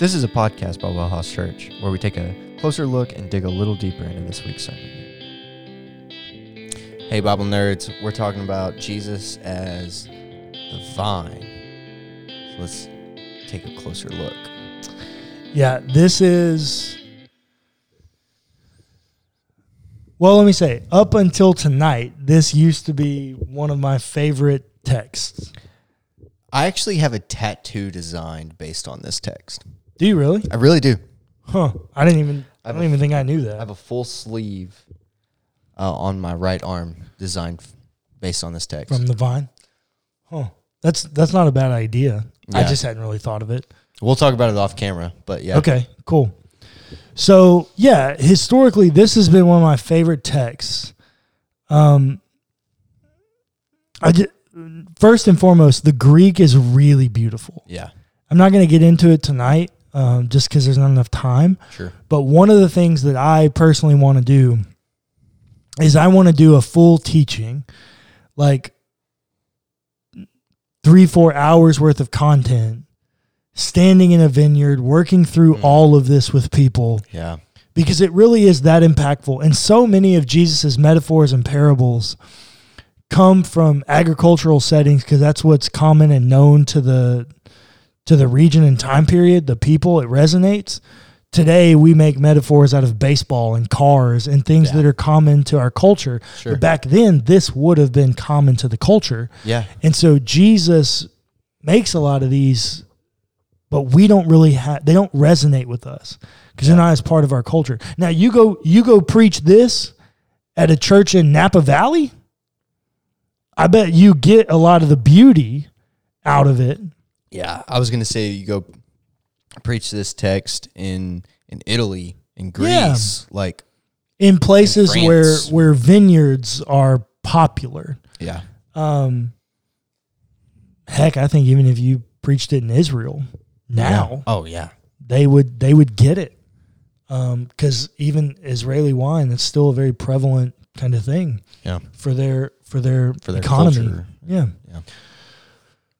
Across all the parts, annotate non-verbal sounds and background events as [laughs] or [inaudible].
This is a podcast by Wellhouse Church where we take a closer look and dig a little deeper into this week's sermon. Hey, Bible nerds, we're talking about Jesus as the vine. So let's take a closer look. Yeah, this is. Well, let me say, up until tonight, this used to be one of my favorite texts. I actually have a tattoo designed based on this text. Do you really? I really do. Huh. I didn't even. I have don't a- even think I knew that. I have a full sleeve uh, on my right arm designed f- based on this text. From the vine. Huh. That's that's not a bad idea. I just hadn't really thought of it. we'll talk about it off camera, but yeah. Okay, cool. So yeah, historically, this has been one of my favorite texts. Um, I just, first and foremost, the Greek is really beautiful. Yeah, I'm not going to get into it tonight, um, just because there's not enough time. sure. But one of the things that I personally want to do is I want to do a full teaching, like three, four hours worth of content, standing in a vineyard, working through Mm. all of this with people, Yeah. because it really is that impactful. And so many of Jesus's metaphors and parables come from agricultural settings because that's what's common and known to the to the region and time period, the people, it resonates. Today we make metaphors out of baseball and cars and things Yeah. that are common to our culture. Sure. But back then this would have been common to the culture. Yeah. And so Jesus makes a lot of these, but we don't really have, they don't resonate with us because Yeah. they're not as part of our culture. Now you go, you go preach this at a church in Napa Valley. I bet you get a lot of the beauty out of it. Yeah. I was gonna say you go preach this text in in Italy, in Yeah. Greece, like in places France. where where vineyards are popular. yeah, Um, heck, I think even if you preached it in Israel now, Oh yeah. they would they would get it Um, because even Israeli wine is still a very prevalent kind of thing Yeah. for their for their For their economy. culture. Yeah. Yeah.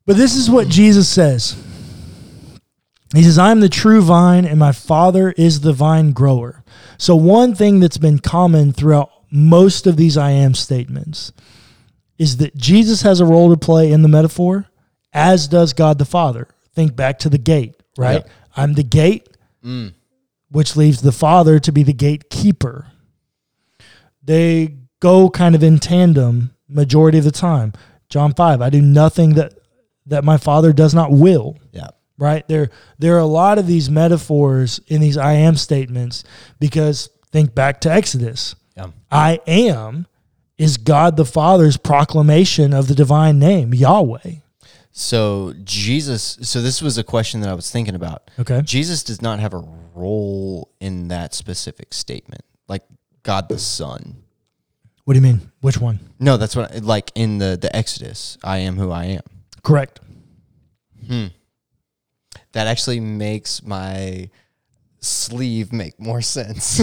But this is what Jesus says. He says, I am the true vine, and my Father is the vine grower. So, one thing that's been common throughout most of these I am statements is that Jesus has a role to play in the metaphor, as does God the Father. Think back to the gate, right? Yep. I'm the gate, Mm. which leaves the Father to be the gatekeeper. They go kind of in tandem majority of the time. John 5, I do nothing that that my Father does not will Yeah. right there there are a lot of these metaphors in these i am statements because think back to exodus Yeah. i am is god the father's proclamation of the divine name yahweh So Jesus so this was a question that I was thinking about. okay Jesus does not have a role in that specific statement. Like God the Son. what do you mean which one No, that's what I, like in the the Exodus, I am who I am. correct Hmm. That actually makes my sleeve make more [laughs] sense.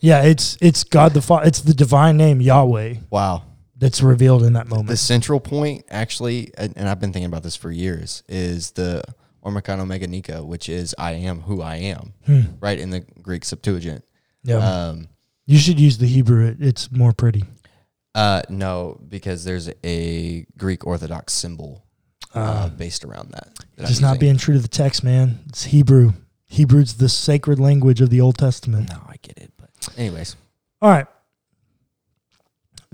yeah it's it's god the father it's the divine name yahweh wow. That's revealed in that moment. The central point, actually, and, and I've been thinking about this for years, is the Ormacano Meganika, which is I am who I am, Hmm. right in the Greek Septuagint. yeah. Um, you should use the hebrew. It, it's more pretty. Uh, no, because there's a Greek Orthodox symbol uh, based around that. that just not being true to the text man. It's hebrew. Hebrew's the sacred language of the old testament. No, I get it, but anyways, All right.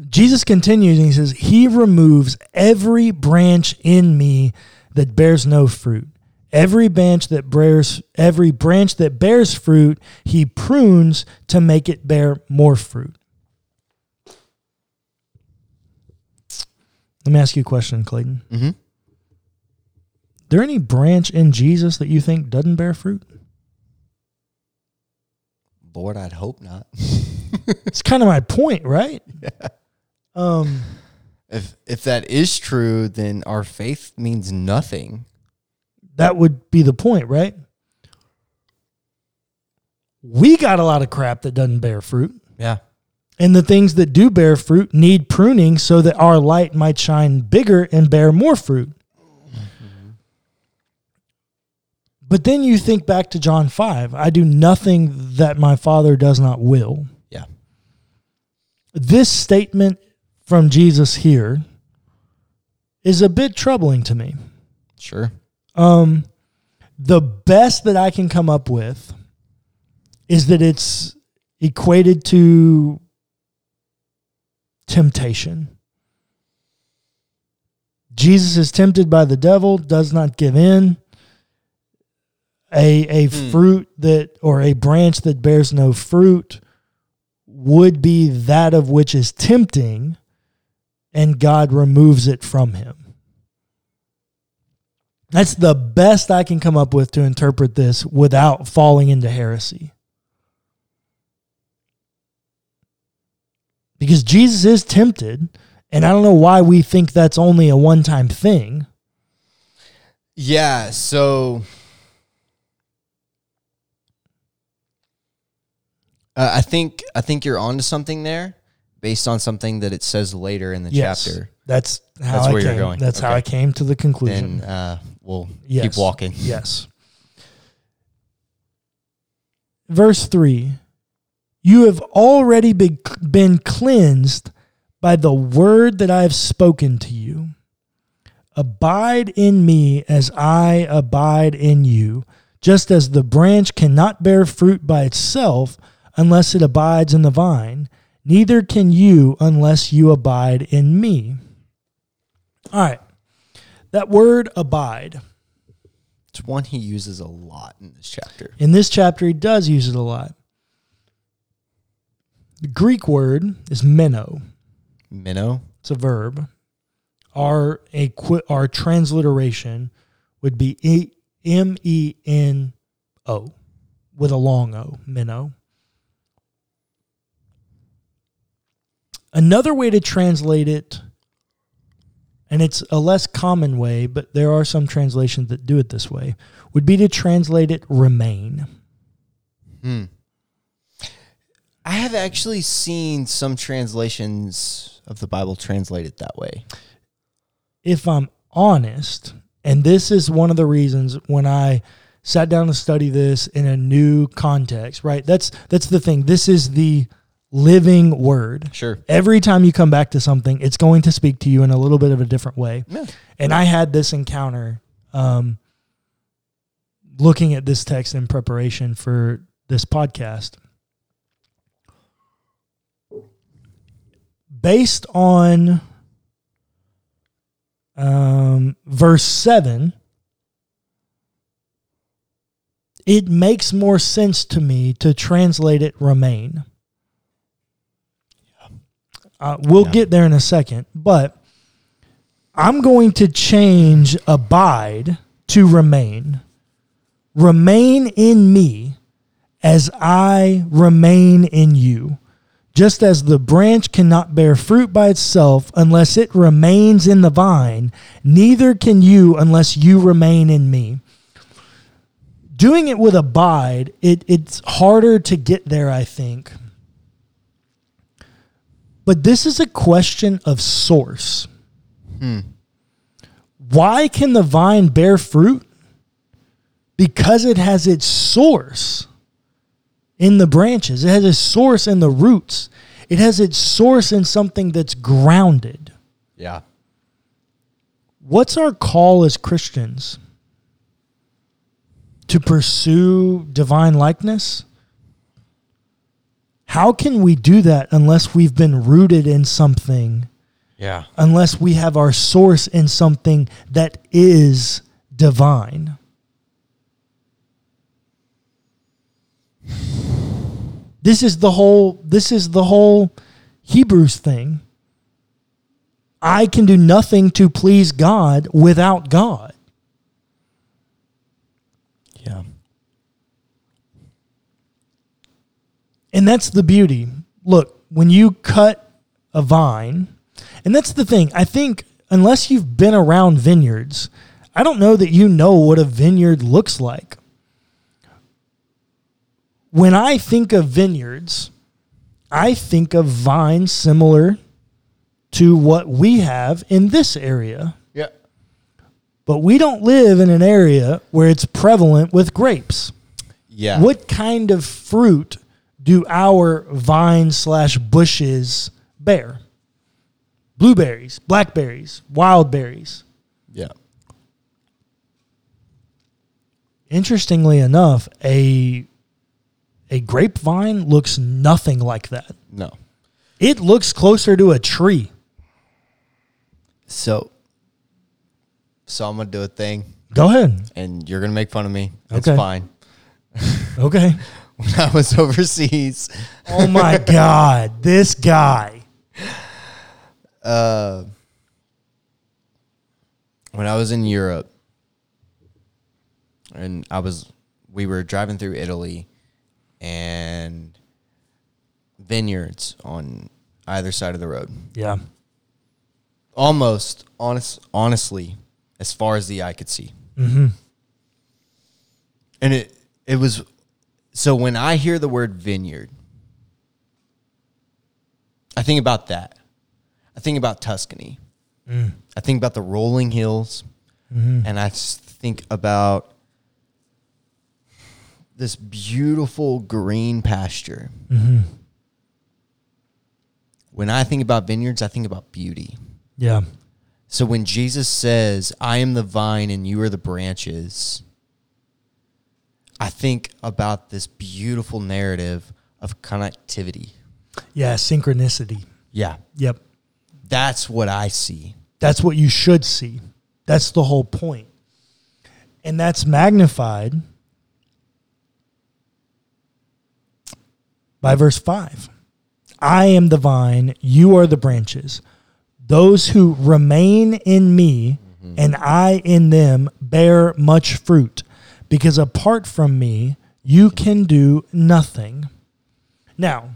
Jesus continues and he says, He removes every branch in me that bears no fruit. Every branch that bears every branch that bears fruit, he prunes to make it bear more fruit. Let me ask you a question, Clayton. mm-hmm. there any branch in Jesus that you think doesn't bear fruit? Lord, I'd hope not. It's kind of my point, right? [laughs] Um, if if that is true, then our faith means nothing. that would be the point, right? We got a lot of crap that doesn't bear fruit. Yeah. And the things that do bear fruit need pruning so that our light might shine bigger and bear more fruit. But then you think back to John 5 I do nothing that my Father does not will. Yeah. This statement from Jesus here is a bit troubling to me. Sure. Um, the best that I can come up with is that it's equated to temptation. Jesus is tempted by the devil, does not give in. A a Hmm. fruit that or a branch that bears no fruit would be that of which is tempting, and God removes it from him. That's the best I can come up with to interpret this without falling into heresy. Because Jesus is tempted, and I don't know why we think that's only a one time thing. Yeah. So uh, I think I think you're onto something there, based on something that it says later in the Yes. chapter. That's how That's I where you're going. That's how I came to the conclusion. Then uh, we'll Yes. keep walking. Yes. Verse 3 You have already been cleansed by the word that I have spoken to you. Abide in me as I abide in you, just as the branch cannot bear fruit by itself unless it abides in the vine, neither can you unless you abide in me. All right. That word abide. It's one he uses a lot in this chapter. In this chapter, he does use it a lot. The Greek word is meno. Minnow. It's a verb. Our equi- our transliteration would be M E N O with a long O, meno. Another way to translate it, and it's a less common way, but there are some translations that do it this way, would be to translate it remain. Hmm. I have actually seen some translations of the Bible translated that way. if I'm honest, and this is one of the reasons when I sat down to study this in a new context, right? That's that's the thing. This is the living word. Sure. Every time you come back to something, it's going to speak to you in a little bit of a different way. Yeah. And I had this encounter um, looking at this text in preparation for this podcast. Based on um, verse 7, it makes more sense to me to translate it remain. Uh, we'll Yeah. get there in a second, but I'm going to change abide to remain. Remain in me as I remain in you. Just as the branch cannot bear fruit by itself unless it remains in the vine, neither can you unless you remain in me. Doing it with abide, it, it's harder to get there, I think. But this is a question of source. Hmm. Why can the vine bear fruit? Because it has its source in the branches, it has its source in the roots, it has its source in something that's grounded. Yeah. What's our call as Christians? To pursue divine likeness? How can we do that unless we've been rooted in something, Yeah. unless we have our source in something that is divine? This is the whole this is the whole Hebrews thing. I can do nothing to please God without God. Yeah. And that's the beauty. Look, when you cut a vine, and that's the thing, I think unless you've been around vineyards, I don't know that you know what a vineyard looks like. when I think of vineyards, I think of vines similar to what we have in this area. Yeah. But we don't live in an area where it's prevalent with grapes. Yeah. What kind of fruit do our vines slash bushes bear? Blueberries, blackberries, wild berries. Yeah. Interestingly enough, a a grapevine looks nothing like that. No. It looks closer to a tree. So, so I'm gonna do a thing, Go ahead. and you're gonna make fun of me. That's Okay. fine. Okay. [laughs] When I was [laughs] overseas, Oh my God, this guy. uh, when I was in Europe, and I was, we were driving through Italy, and vineyards on either side of the road. Yeah. Almost, honest, honestly, as far as the eye could see. Mm-hmm. And it it was so when I hear the word vineyard, I think about that. I think about Tuscany. Mm. I think about the rolling hills, mm-hmm. and I think about this beautiful green pasture. Mm-hmm. When I think about vineyards, I think about beauty. Yeah. So when Jesus says, I am the vine and you are the branches, I think about this beautiful narrative of connectivity. Yeah. Synchronicity. Yeah. Yep. That's what I see. That's what you should see. That's the whole point. And that's magnified by verse 5. I am the vine, you are the branches. Those who remain in me mm-hmm. and I in them bear much fruit, because apart from me, you can do nothing. Now,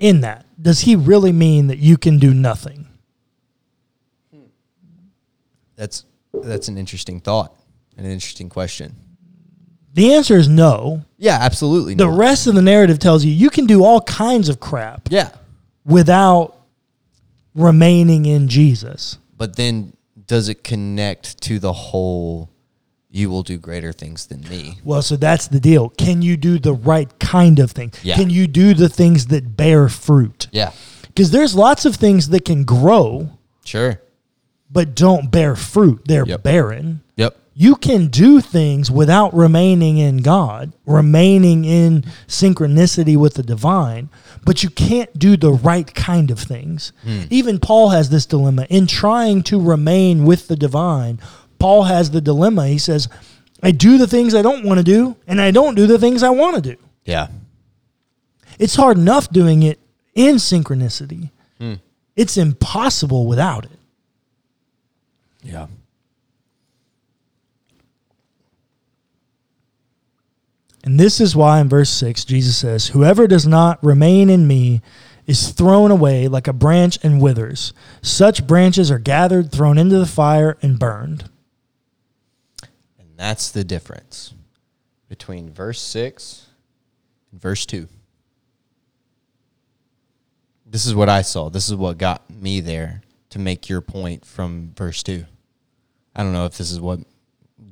in that, does he really mean that you can do nothing? That's that's an interesting thought, an interesting question. The answer is no. Yeah, absolutely. The no. rest of the narrative tells you you can do all kinds of crap yeah. without remaining in Jesus. But then does it connect to the whole you will do greater things than me? Well, so that's the deal. Can you do the right kind of thing? Yeah. Can you do the things that bear fruit? Yeah. Because there's lots of things that can grow Sure. but don't bear fruit. They're Yep. barren. Yep. You can do things without remaining in God, remaining in synchronicity with the divine, but you can't do the right kind of things. Hmm. Even Paul has this dilemma. In trying to remain with the divine, Paul has the dilemma. He says, I do the things I don't want to do, and I don't do the things I want to do. Yeah. It's hard enough doing it in synchronicity, hmm. it's impossible without it. Yeah. And this is why in verse 6, Jesus says, Whoever does not remain in me is thrown away like a branch and withers. Such branches are gathered, thrown into the fire, and burned. And that's the difference between verse 6 and verse 2. This is what I saw. This is what got me there to make your point from verse 2. I don't know if this is what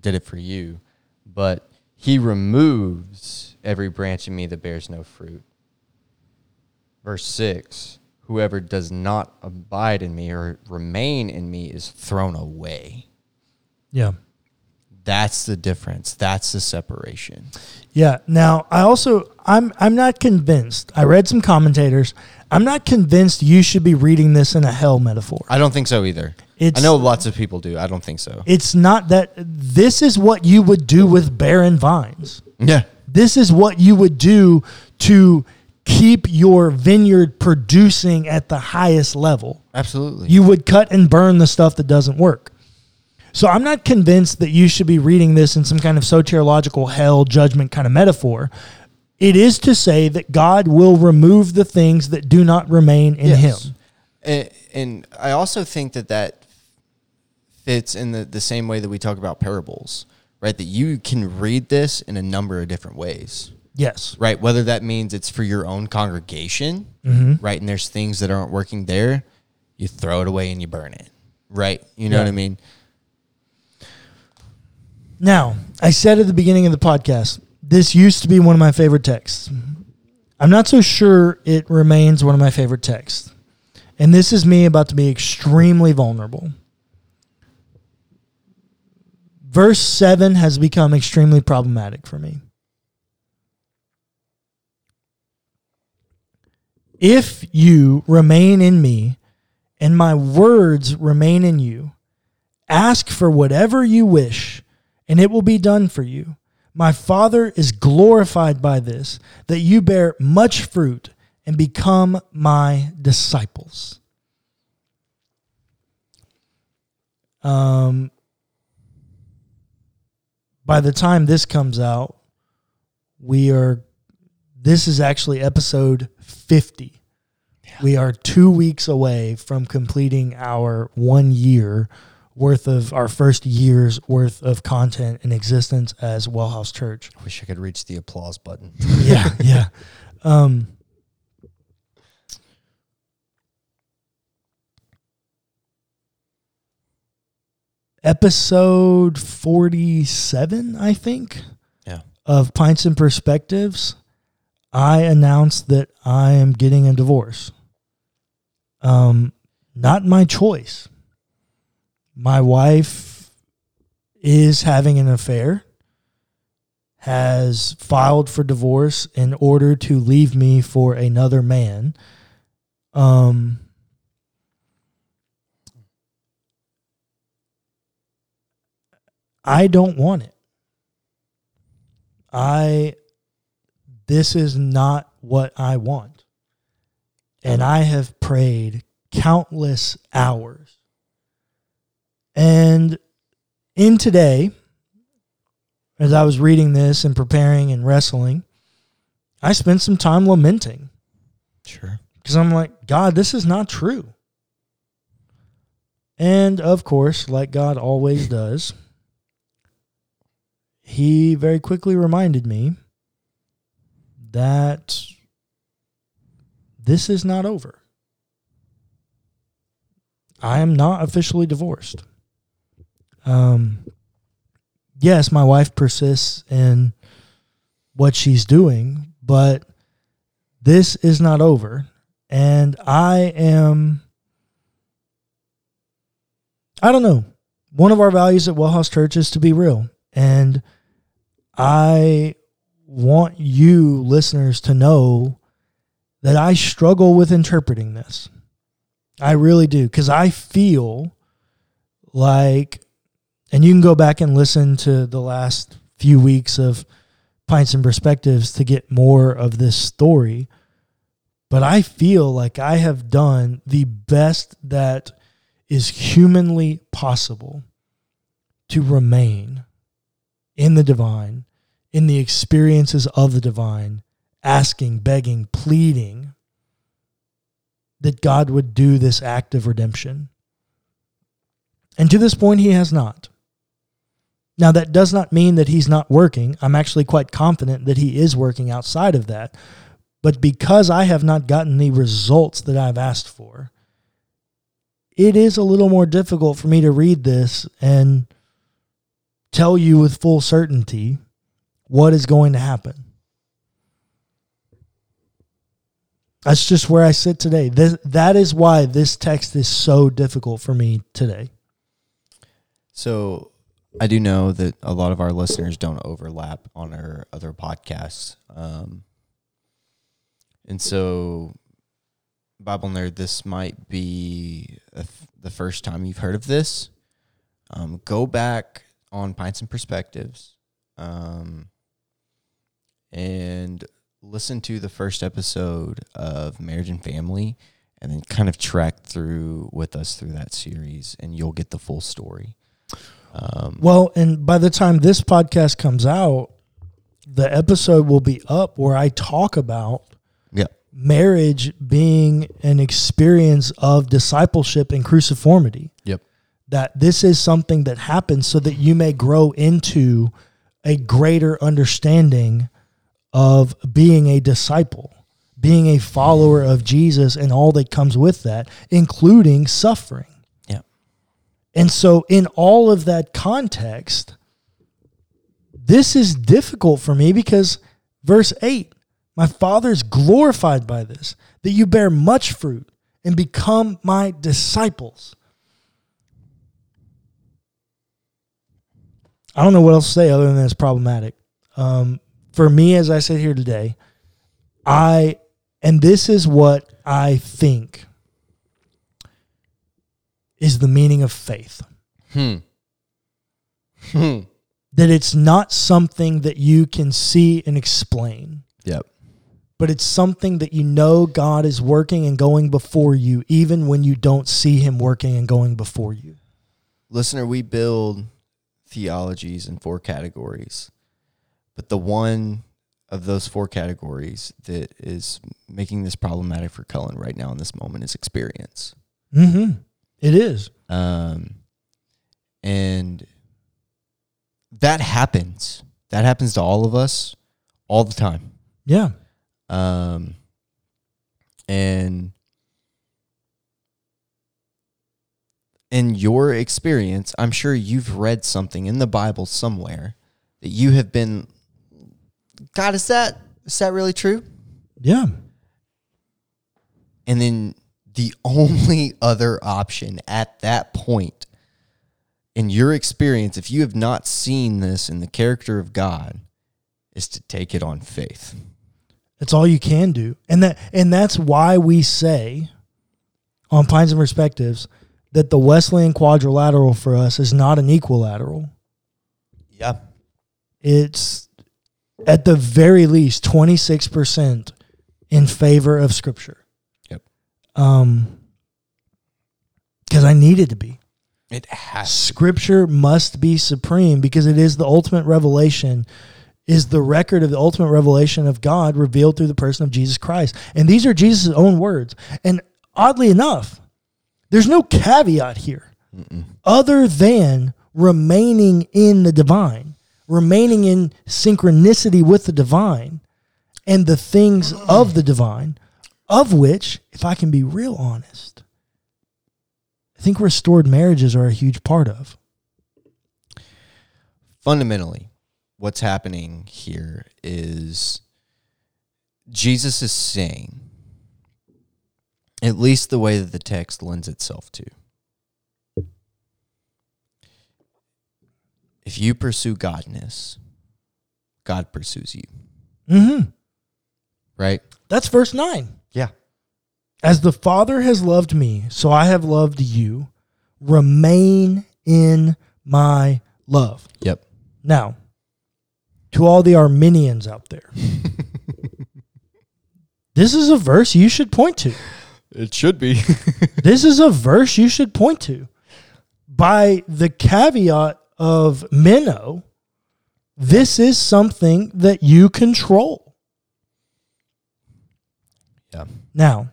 did it for you, but he removes every branch in me that bears no fruit. Verse 6 Whoever does not abide in me or remain in me is thrown away. Yeah. That's the difference. That's the separation. Yeah. Now, I also I'm I'm not convinced. I read some commentators. I'm not convinced you should be reading this in a hell metaphor. I don't think so either. It's- I know lots of people do. I don't think so. It's not that this is what you would do with barren vines. Yeah. This is what you would do to keep your vineyard producing at the highest level. Absolutely. You would cut and burn the stuff that doesn't work. So I'm not convinced that you should be reading this in some kind of soteriological hell judgment kind of metaphor. It is to say that God will remove the things that do not remain in Yes. him. And, and I also think that that fits in the, the same way that we talk about parables, right? That you can read this in a number of different ways, Yes. right? Whether that means it's for your own congregation, Mm-hmm. right? And there's things that aren't working there, you throw it away and you burn it, right? You know Yeah. what I mean? Now, I said at the beginning of the podcast, this used to be one of my favorite texts. I'm not so sure it remains one of my favorite texts. And this is me about to be extremely vulnerable. Verse 7 has become extremely problematic for me. If you remain in me and my words remain in you, ask for whatever you wish and it will be done for you. My Father is glorified by this, that you bear much fruit and become my disciples. Um, by the time this comes out, we are, this is actually episode 50. We are two weeks away from completing our one year worth of our first year's worth of content in existence as Wellhouse Church. I wish I could reach the applause button. [laughs] Yeah, yeah. Um, episode 47, I think, Yeah. of Pints and Perspectives, I announced that I am getting a divorce. Um, not my choice. My wife is having an affair, has filed for divorce in order to leave me for another man. Um, I don't want it. I this is not what I want. And I have prayed countless hours. And in today, as I was reading this and preparing and wrestling, I spent some time lamenting Sure. because I'm like, God, this is not true. And of course, like God always [laughs] does, he very quickly reminded me that this is not over. I am not officially divorced. Um, yes, my wife persists in what she's doing, but this is not over. And I am, I don't know. One of our values at Wellhouse Church is to be real. And I want you listeners to know that I struggle with interpreting this. I really do. Because I feel like, and you can go back and listen to the last few weeks of Pints and Perspectives to get more of this story. But I feel like I have done the best that is humanly possible to remain in the divine, in the experiences of the divine, asking, begging, pleading that God would do this act of redemption. And to this point, he has not. Now, that does not mean that he's not working. I'm actually quite confident that he is working outside of that. But because I have not gotten the results that I've asked for, it is a little more difficult for me to read this and tell you with full certainty what is going to happen. That's just where I sit today. This, that is why this text is so difficult for me today. So I do know that a lot of our listeners don't overlap on our other podcasts. Um, and so, Bible Nerd, this might be the first time you've heard of this. Um, go back on Pints and Perspectives um, and listen to the first episode of Marriage and Family and then kind of track through with us through that series, and you'll get the full story. Um, Well, and by the time this podcast comes out, the episode will be up where I talk about yeah. marriage being an experience of discipleship and cruciformity. Yep. that this is something that happens so that you may grow into a greater understanding of being a disciple, being a follower of Jesus and all that comes with that, including suffering. And so, in all of that context, this is difficult for me because verse 8 my Father is glorified by this, that you bear much fruit and become my disciples. I don't know what else to say other than it's problematic. Um, for me, as I sit here today, I, and this is what I think is the meaning of faith. Hmm. Hmm. That it's not something that you can see and explain, Yep. but it's something that you know God is working and going before you, even when you don't see Him working and going before you. Listener, we build theologies in four categories, but the one of those four categories that is making this problematic for Cullen right now in this moment is experience. Mm-hmm. It is. Um, and that happens. That happens to all of us all the time. Yeah. Um, and in your experience, I'm sure you've read something in the Bible somewhere that you have been, God, is that is that really true? Yeah. And then the only other option at that point in your experience, if you have not seen this in the character of God, is to take it on faith. That's all you can do. And that and that's why we say on Pints and Perspectives that the Wesleyan quadrilateral for us is not an equilateral. Yeah. It's at the very least 26% in favor of scripture. Um cuz I needed to be. It has Scripture must be supreme because it is the ultimate revelation is the record of the ultimate revelation of God revealed through the person of Jesus Christ. And these are Jesus' own words. And oddly enough, there's no caveat here other than remaining in the divine, remaining in synchronicity with the divine and the things of the divine, of which, if I can be real honest, I think restored marriages are a huge part of. fundamentally what's happening here is Jesus is saying, at least the way that the text lends itself to, if you pursue godness, God pursues you, Mm-hmm. right? That's verse 9. As the Father has loved me, so I have loved you. Remain in my love. Yep. Now, to all the Arminians out there, [laughs] this is a verse you should point to. It should be. [laughs] This is a verse you should point to. By the caveat of meno, this is something that you control. yeah. Now,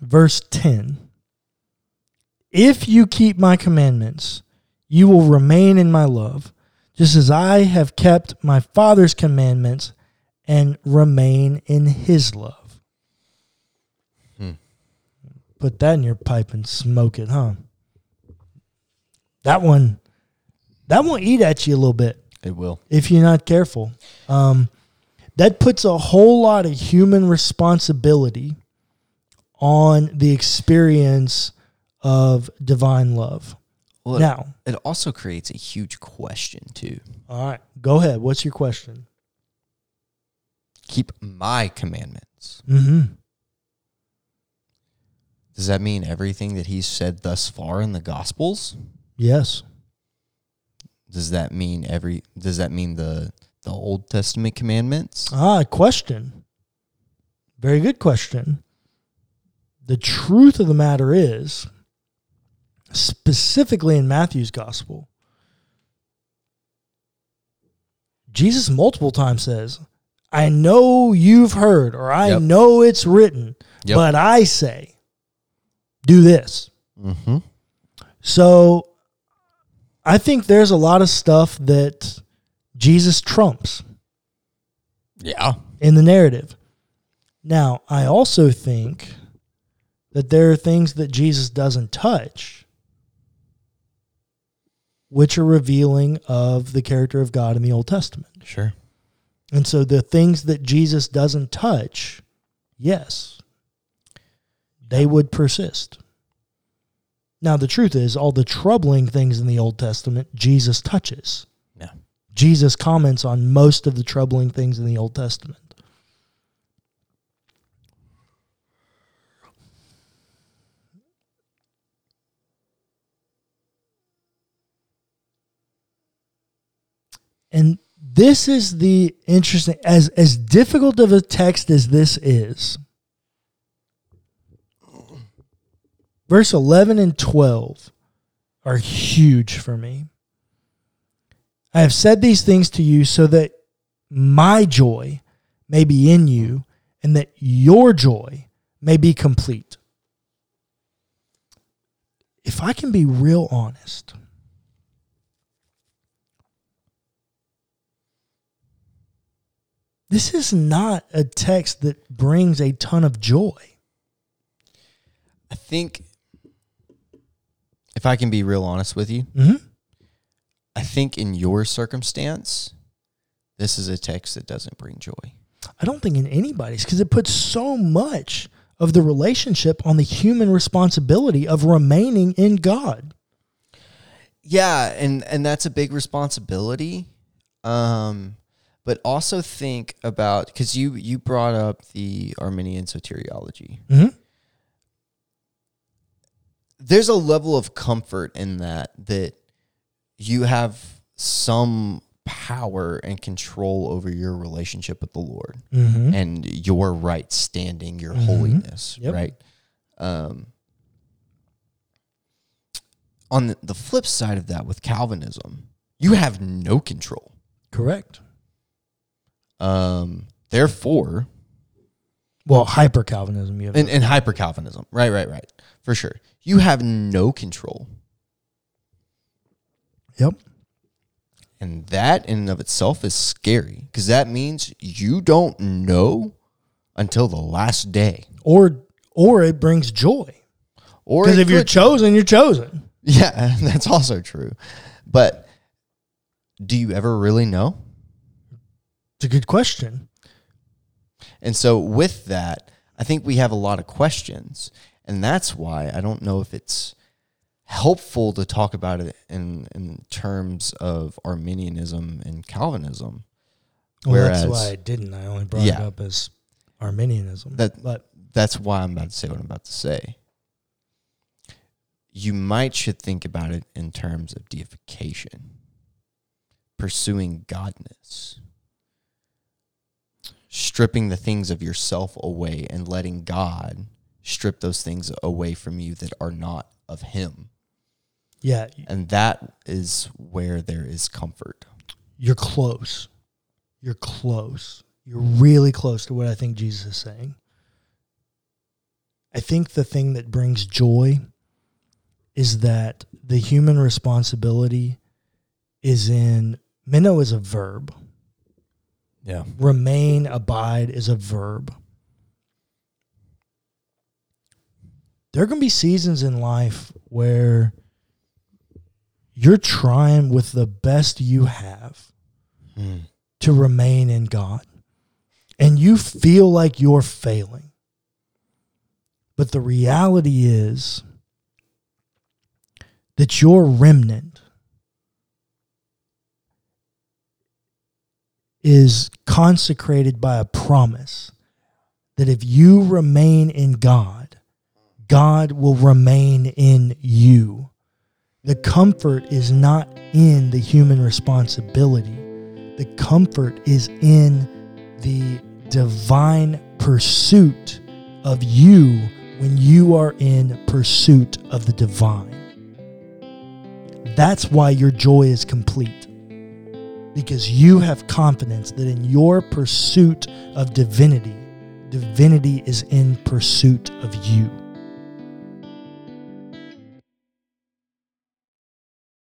verse 10 If you keep my commandments, you will remain in my love, just as I have kept my Father's commandments and remain in his love. Hmm. Put that in your pipe and smoke it, huh? That one, that one eat at you a little bit It will. if you're not careful. Um, that puts a whole lot of human responsibility on the experience of divine love. Well, Now, it also creates a huge question, too. all right, go ahead. What's your question? Keep my commandments. Mm-hmm. Does that mean everything that he's said thus far in the Gospels? Yes. Does that mean every? Does that mean the the Old Testament commandments? Ah, question. Very good question. The truth of the matter is, specifically in Matthew's gospel, Jesus multiple times says, I know you've heard, or I Yep. know it's written, Yep. but I say, do this. Mm-hmm. So I think there's a lot of stuff that Jesus trumps Yeah. in the narrative. Now, I also think that there are things that Jesus doesn't touch, which are revealing of the character of God in the Old Testament. Sure. And so the things that Jesus doesn't touch, yes, they would persist. Now, the truth is, all the troubling things in the Old Testament, Jesus touches. Yeah. Jesus comments on most of the troubling things in the Old Testament. And this is the interesting as as difficult of a text as this is. Verse 11 and 12 are huge for me. I have said these things to you so that my joy may be in you and that your joy may be complete. If I can be real honest, this is not a text that brings a ton of joy. I think if I can be real honest with you, Mhm. I think in your circumstance, this is a text that doesn't bring joy. I don't think in anybody's because it puts so much of the relationship on the human responsibility of remaining in God. Yeah, and and that's a big responsibility. Um but also think about cuz you you brought up the Arminian soteriology. Mhm. There's a level of comfort in that that you have some power and control over your relationship with the Lord Mm-hmm. and your right standing, your Mhm. holiness, Yep. right? Um, on the, the flip side of that, with Calvinism, you have no control. Correct. Um, therefore, Well, hyper Calvinism, you have. in, in hyper Calvinism, right, right, right, for sure, you have no control. yep. And that in and of itself is scary because that means you don't know until the last day. Or or it brings joy Or because if you're chosen, you're chosen. [laughs] Yeah, [laughs] that's also true. But do you ever really know? It's a good question. And so with that, I think we have a lot of questions. And that's why I don't know if it's helpful to talk about it in, in terms of Arminianism and Calvinism. Well, Whereas that's why I didn't. I only brought it up as Arminianism. That- but that's why I'm about to say what I'm about to say. You might should think about it in terms of deification, pursuing godness, stripping the things of yourself away and letting God strip those things away from you that are not of Him. yeah, And that is where there is comfort. you're close. You're close. You're really close to what I think Jesus is saying. I think the thing that brings joy is that the human responsibility is in meno is a verb. Yeah. Remain, abide is a verb. There are going to be seasons in life where you're trying with the best you have hmm. to remain in God. And you feel like you're failing. But the reality is that your remnant is consecrated by a promise that if you remain in God, God will remain in you. The comfort is not in the human responsibility. The comfort is in the divine pursuit of you when you are in pursuit of the divine. That's why your joy is complete. Because you have confidence that in your pursuit of divinity, divinity is in pursuit of you.